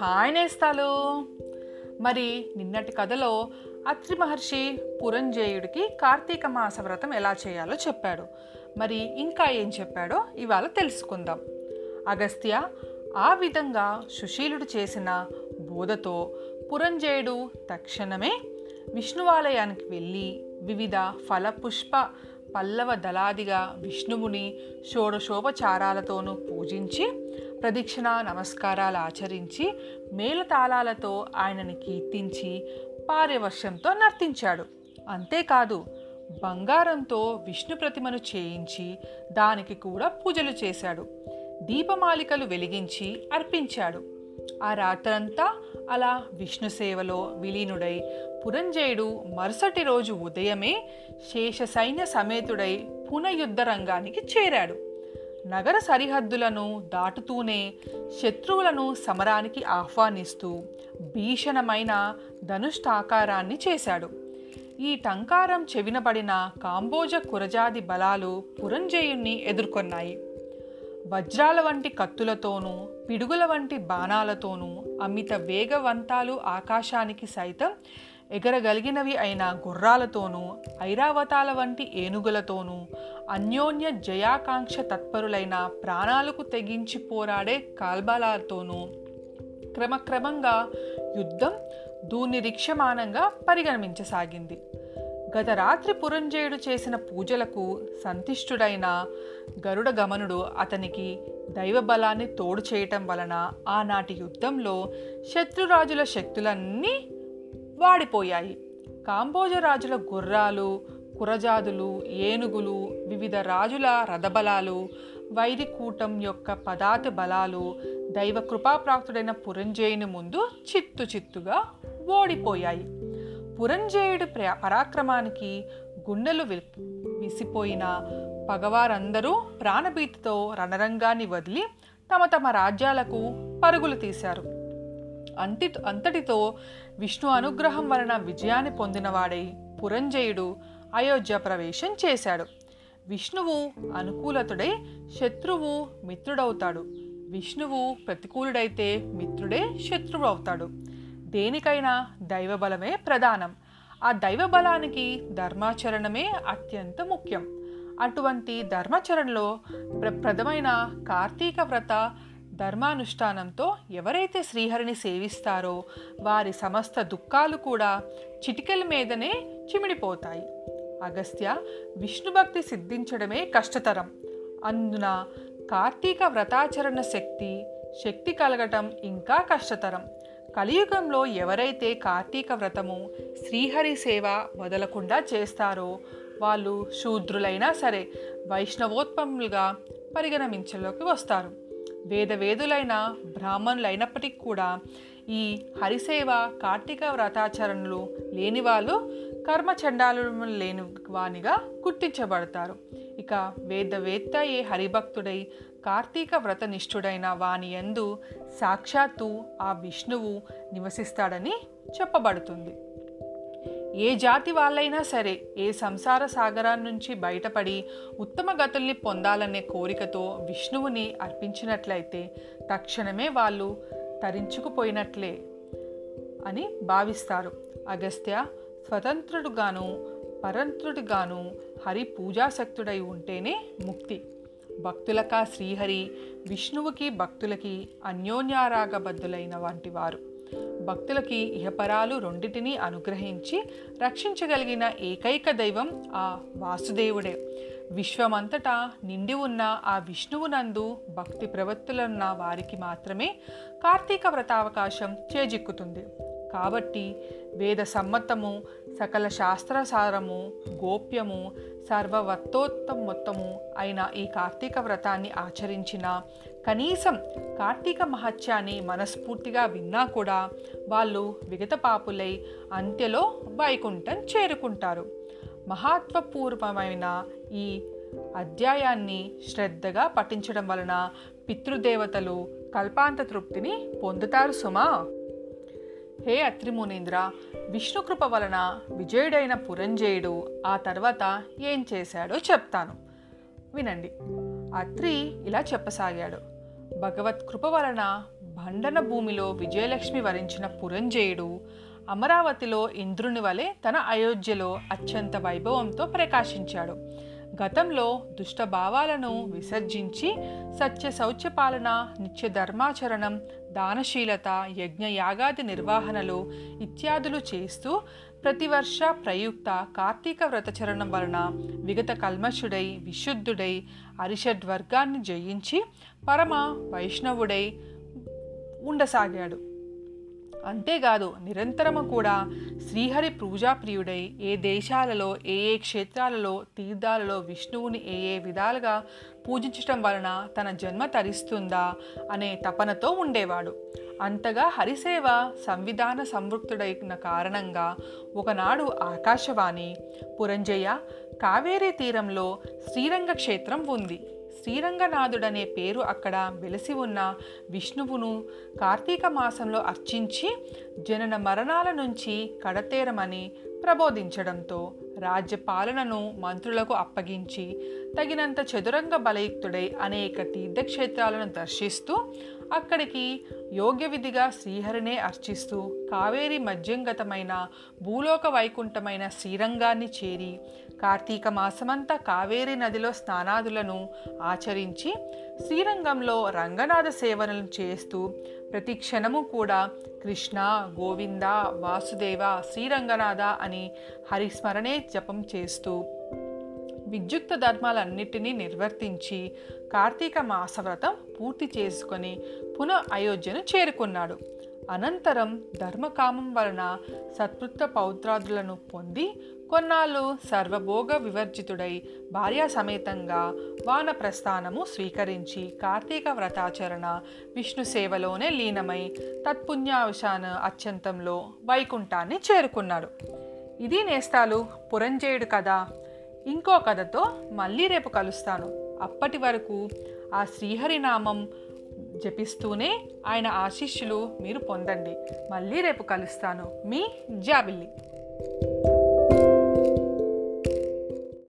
Hi నేస్తాలు. మరి నిన్నటి కథలో అత్రి మహర్షి పురంజేయుడికి కార్తీక మాస వ్రతం ఎలా చేయాలో చెప్పాడు. మరి ఇంకా ఏం చెప్పాడో ఇవాళ తెలుసుకుందాం. అగస్త్య ఆ విధంగా సుశీలుడు చేసిన బోధతో పురంజేయుడు తక్షణమే విష్ణువాలయానికి వెళ్ళి వివిధ ఫలపుష్ప పల్లవ దళాదిగా విష్ణువుని షోడశోపచారాలతోనూ పూజించి ప్రదక్షిణ నమస్కారాలు ఆచరించి మేళతాళాలతో ఆయనని కీర్తించి పార్యవర్షంతో నర్తించాడు. అంతేకాదు బంగారంతో విష్ణు ప్రతిమను చేయించి దానికి కూడా పూజలు చేశాడు. దీపమాలికలు వెలిగించి అర్పించాడు. ఆ రాత్రంతా అలా విష్ణు సేవలో విలీనుడై పురంజయుడు మరుసటి రోజు ఉదయమే శేష సైన్య సమేతుడై పునయుద్ధ రంగానికి చేరాడు. నగర సరిహద్దులను దాటుతూనే శత్రువులను సమరానికి ఆహ్వానిస్తూ భీషణమైన ధనుష్టాకారాన్ని చేశాడు. ఈ టంకారం చెవినబడిన కాంబోజ కురజాది బలాలు పురంజయుణ్ణి ఎదుర్కొన్నాయి. వజ్రాల వంటి కత్తులతోనూ పిడుగుల వంటి బాణాలతోనూ అమిత వేగవంతాలు ఆకాశానికి సైతం ఎగరగలిగినవి అయిన గుర్రాలతోనూ ఐరావతాల వంటి ఏనుగులతోనూ అన్యోన్య జయాకాంక్ష తత్పరులైన ప్రాణాలకు తెగించి పోరాడే కాల్బలాలతోనూ క్రమక్రమంగా యుద్ధం దూనిరీక్షమానంగా పరిగణించసాగింది. గత రాత్రి పురంజయుడు చేసిన పూజలకు సంతిష్టుడైన గరుడ గమనుడు అతనికి దైవబలాన్ని తోడు చేయటం వలన ఆనాటి యుద్ధంలో శత్రురాజుల శక్తులన్నీ వాడిపోయాయి. కాంబోజరాజుల గుర్రాలు కురజాదులు ఏనుగులు వివిధ రాజుల రథబలాలు వైదికూటం యొక్క పదాతి బలాలు దైవ కృపాప్రాప్తుడైన పురంజయుని ముందు చిత్తు చిత్తుగా ఓడిపోయాయి. పురంజయుడి పరాక్రమానికి గుండెలు విసిపోయిన పగవారందరూ ప్రాణభీతితో రణరంగాన్ని వదిలి తమ తమ రాజ్యాలకు పరుగులు తీశారు. అంతి అంతటితో విష్ణు అనుగ్రహం వలన విజయాన్ని పొందినవాడై పురంజయుడు అయోధ్య ప్రవేశం చేశాడు. విష్ణువు అనుకూలతుడై శత్రువు మిత్రుడవుతాడు. విష్ణువు ప్రతికూలుడైతే మిత్రుడే శత్రువు అవుతాడు దేనికైనా దైవబలమే ప్రధానం. ఆ దైవబలానికి ధర్మాచరణమే అత్యంత ముఖ్యం. అటువంటి ధర్మాచరణలో ప్రప్రదమైన కార్తీక వ్రత ధర్మానుష్ఠానంతో ఎవరైతే శ్రీహరిని సేవిస్తారో వారి సమస్త దుఃఖాలు కూడా చిటికెల మీదనే చిమిడిపోతాయి. అగస్త్య విష్ణుభక్తి సిద్ధించడమే కష్టతరం. అందున కార్తీక వ్రతాచరణ శక్తి శక్తి కలగటం ఇంకా కష్టతరం. కలియుగంలో ఎవరైతే కార్తీక వ్రతము శ్రీహరి సేవ వదలకుండా చేస్తారో వాళ్ళు శూద్రులైనా సరే వైష్ణవోత్పములుగా పరిగణించలోకి వస్తారు. వేదవేదులైన బ్రాహ్మణులైనప్పటికీ కూడా ఈ హరిసేవ కార్తీక వ్రతాచరణలు లేని వాళ్ళు కర్మచండాలు లేని వానిగా గుర్తించబడతారు. ఇక వేదవేత్త ఏ హరిభక్తుడై కార్తీక వ్రత నిష్ఠుడైన వాని ఎందు సాక్షాత్తు ఆ విష్ణువు నివసిస్తాడని చెప్పబడుతుంది. ఏ జాతి వాళ్ళైనా సరే ఏ సంసార సాగరాన్ని నుంచి బయటపడి ఉత్తమ గతుల్ని పొందాలనే కోరికతో విష్ణువుని అర్పించినట్లయితే తక్షణమే వాళ్ళు తరించుకుపోయినట్లే అని భావిస్తారు. అగస్త్య స్వతంత్రుడుగాను పరంత్రుడుగాను హరి పూజాశక్తుడై ఉంటేనే ముక్తి. భక్తులకా శ్రీహరి విష్ణువుకి భక్తులకి అన్యోన్యారాగబద్ధులైన వంటి వారు. భక్తులకి ఇహపరాలు రెండిటిని అనుగ్రహించి రక్షించగలిగిన ఏకైక దైవం ఆ వాసుదేవుడే. విశ్వమంతటా నిండి ఉన్న ఆ విష్ణువునందు భక్తి ప్రవృత్తులున్న వారికి మాత్రమే కార్తీక వ్రతావకాశం చేజిక్కుతుంది. కాబట్టి వేద సమ్మతము సకల శాస్త్రసారము గోప్యము సర్వవత్తోత్తమొత్తము అయిన ఈ కార్తీక వ్రతాన్ని ఆచరించిన కనీసం కార్తీక మహత్యాన్ని మనస్ఫూర్తిగా విన్నా కూడా వాళ్ళు విగతపాపులై అంత్యలో వైకుంఠం చేరుకుంటారు. మహాత్వపూర్వమైన ఈ అధ్యాయాన్ని శ్రద్ధగా పఠించడం వలన పితృదేవతలు కల్పాంత తృప్తిని పొందుతారు సుమా. హే అత్రిమునీంద్ర విష్ణుకృప వలన విజయుడైన పురంజయుడు ఆ తర్వాత ఏం చేశాడో చెప్తాను. వినండి. అత్రి ఇలా చెప్పసాగాడు. భగవత్ కృప వలన భండన భూమిలో విజయలక్ష్మి వరించిన పురంజయుడు అమరావతిలో ఇంద్రుని వలె తన అయోధ్యలో అత్యంత వైభవంతో ప్రకాశించాడు. గతంలో దుష్ట భావాలను విసర్జించి సత్య శౌచ్యపాలన నిత్య ధర్మాచరణం దానశీలత యజ్ఞ యాగాది నిర్వహణలు ఇత్యాదులు చేస్తూ ప్రతివర్ష ప్రయుక్త కార్తీక వ్రతచరణం వలన విగత కల్మషుడై విశుద్ధుడై అరిషడ్వర్గాన్ని జయించి పరమ వైష్ణవుడై ఉండసాగాడు. అంతేకాదు నిరంతరము కూడా శ్రీహరి పూజాప్రియుడై ఏ దేశాలలో ఏ ఏ క్షేత్రాలలో తీర్థాలలో విష్ణువుని ఏ ఏ విధాలుగా పూజించటం వలన తన జన్మ తరిస్తుందా అనే తపనతో ఉండేవాడు. అంతగా హరిసేవ సంవిధాన సంవృక్తుడైన కారణంగా ఒకనాడు ఆకాశవాణి పురంజయ కావేరీ తీరంలో శ్రీరంగ క్షేత్రం ఉంది. శ్రీరంగనాథుడనే పేరు అక్కడ వెలసి ఉన్న విష్ణువును కార్తీక మాసంలో అర్చించి జనన మరణాల నుంచి కడతేరమని ప్రబోధించడంతో రాజ్యపాలనను మంత్రులకు అప్పగించి తగినంత చదురంగ బలయుక్తుడై అనేక తీర్థక్షేత్రాలను దర్శిస్తూ అక్కడికి యోగ్య విధిగా శ్రీహరినే అర్చిస్తూ కావేరి మధ్యంగతమైన భూలోక వైకుంఠమైన శ్రీరంగాన్ని చేరి కార్తీక మాసమంతా కావేరి నదిలో స్నానాదులను ఆచరించి శ్రీరంగంలో రంగనాథ సేవలను చేస్తూ ప్రతి క్షణము కూడా కృష్ణ గోవింద వాసుదేవ శ్రీరంగనాథ అని హరిస్మరణే జపం చేస్తూ విద్యుక్త ధర్మాలన్నిటినీ నిర్వర్తించి కార్తీక మాసవ్రతం పూర్తి చేసుకొని పునః అయోధ్యను చేరుకున్నాడు. అనంతరం ధర్మకామం వలన సత్పుత్ర పౌత్రాదులను పొంది కొన్నాళ్ళు సర్వభోగ వివర్జితుడై భార్యా సమేతంగా వానప్రస్థానము స్వీకరించి కార్తీక వ్రతాచరణ విష్ణు సేవలోనే లీనమై తత్పుణ్యావశాన అత్యంతంలో వైకుంఠాన్ని చేరుకున్నాడు. ఇది నేస్తాలు పురంజేయుడు కదా ఇంకో కథతో మళ్ళీ రేపు కలుస్తాను. అప్పటి వరకు ఆ శ్రీహరినామం జపిస్తూనే ఆయన ఆశీస్సులు మీరు పొందండి. మళ్ళీ రేపు కలుస్తాను. మీ జాబిల్లి.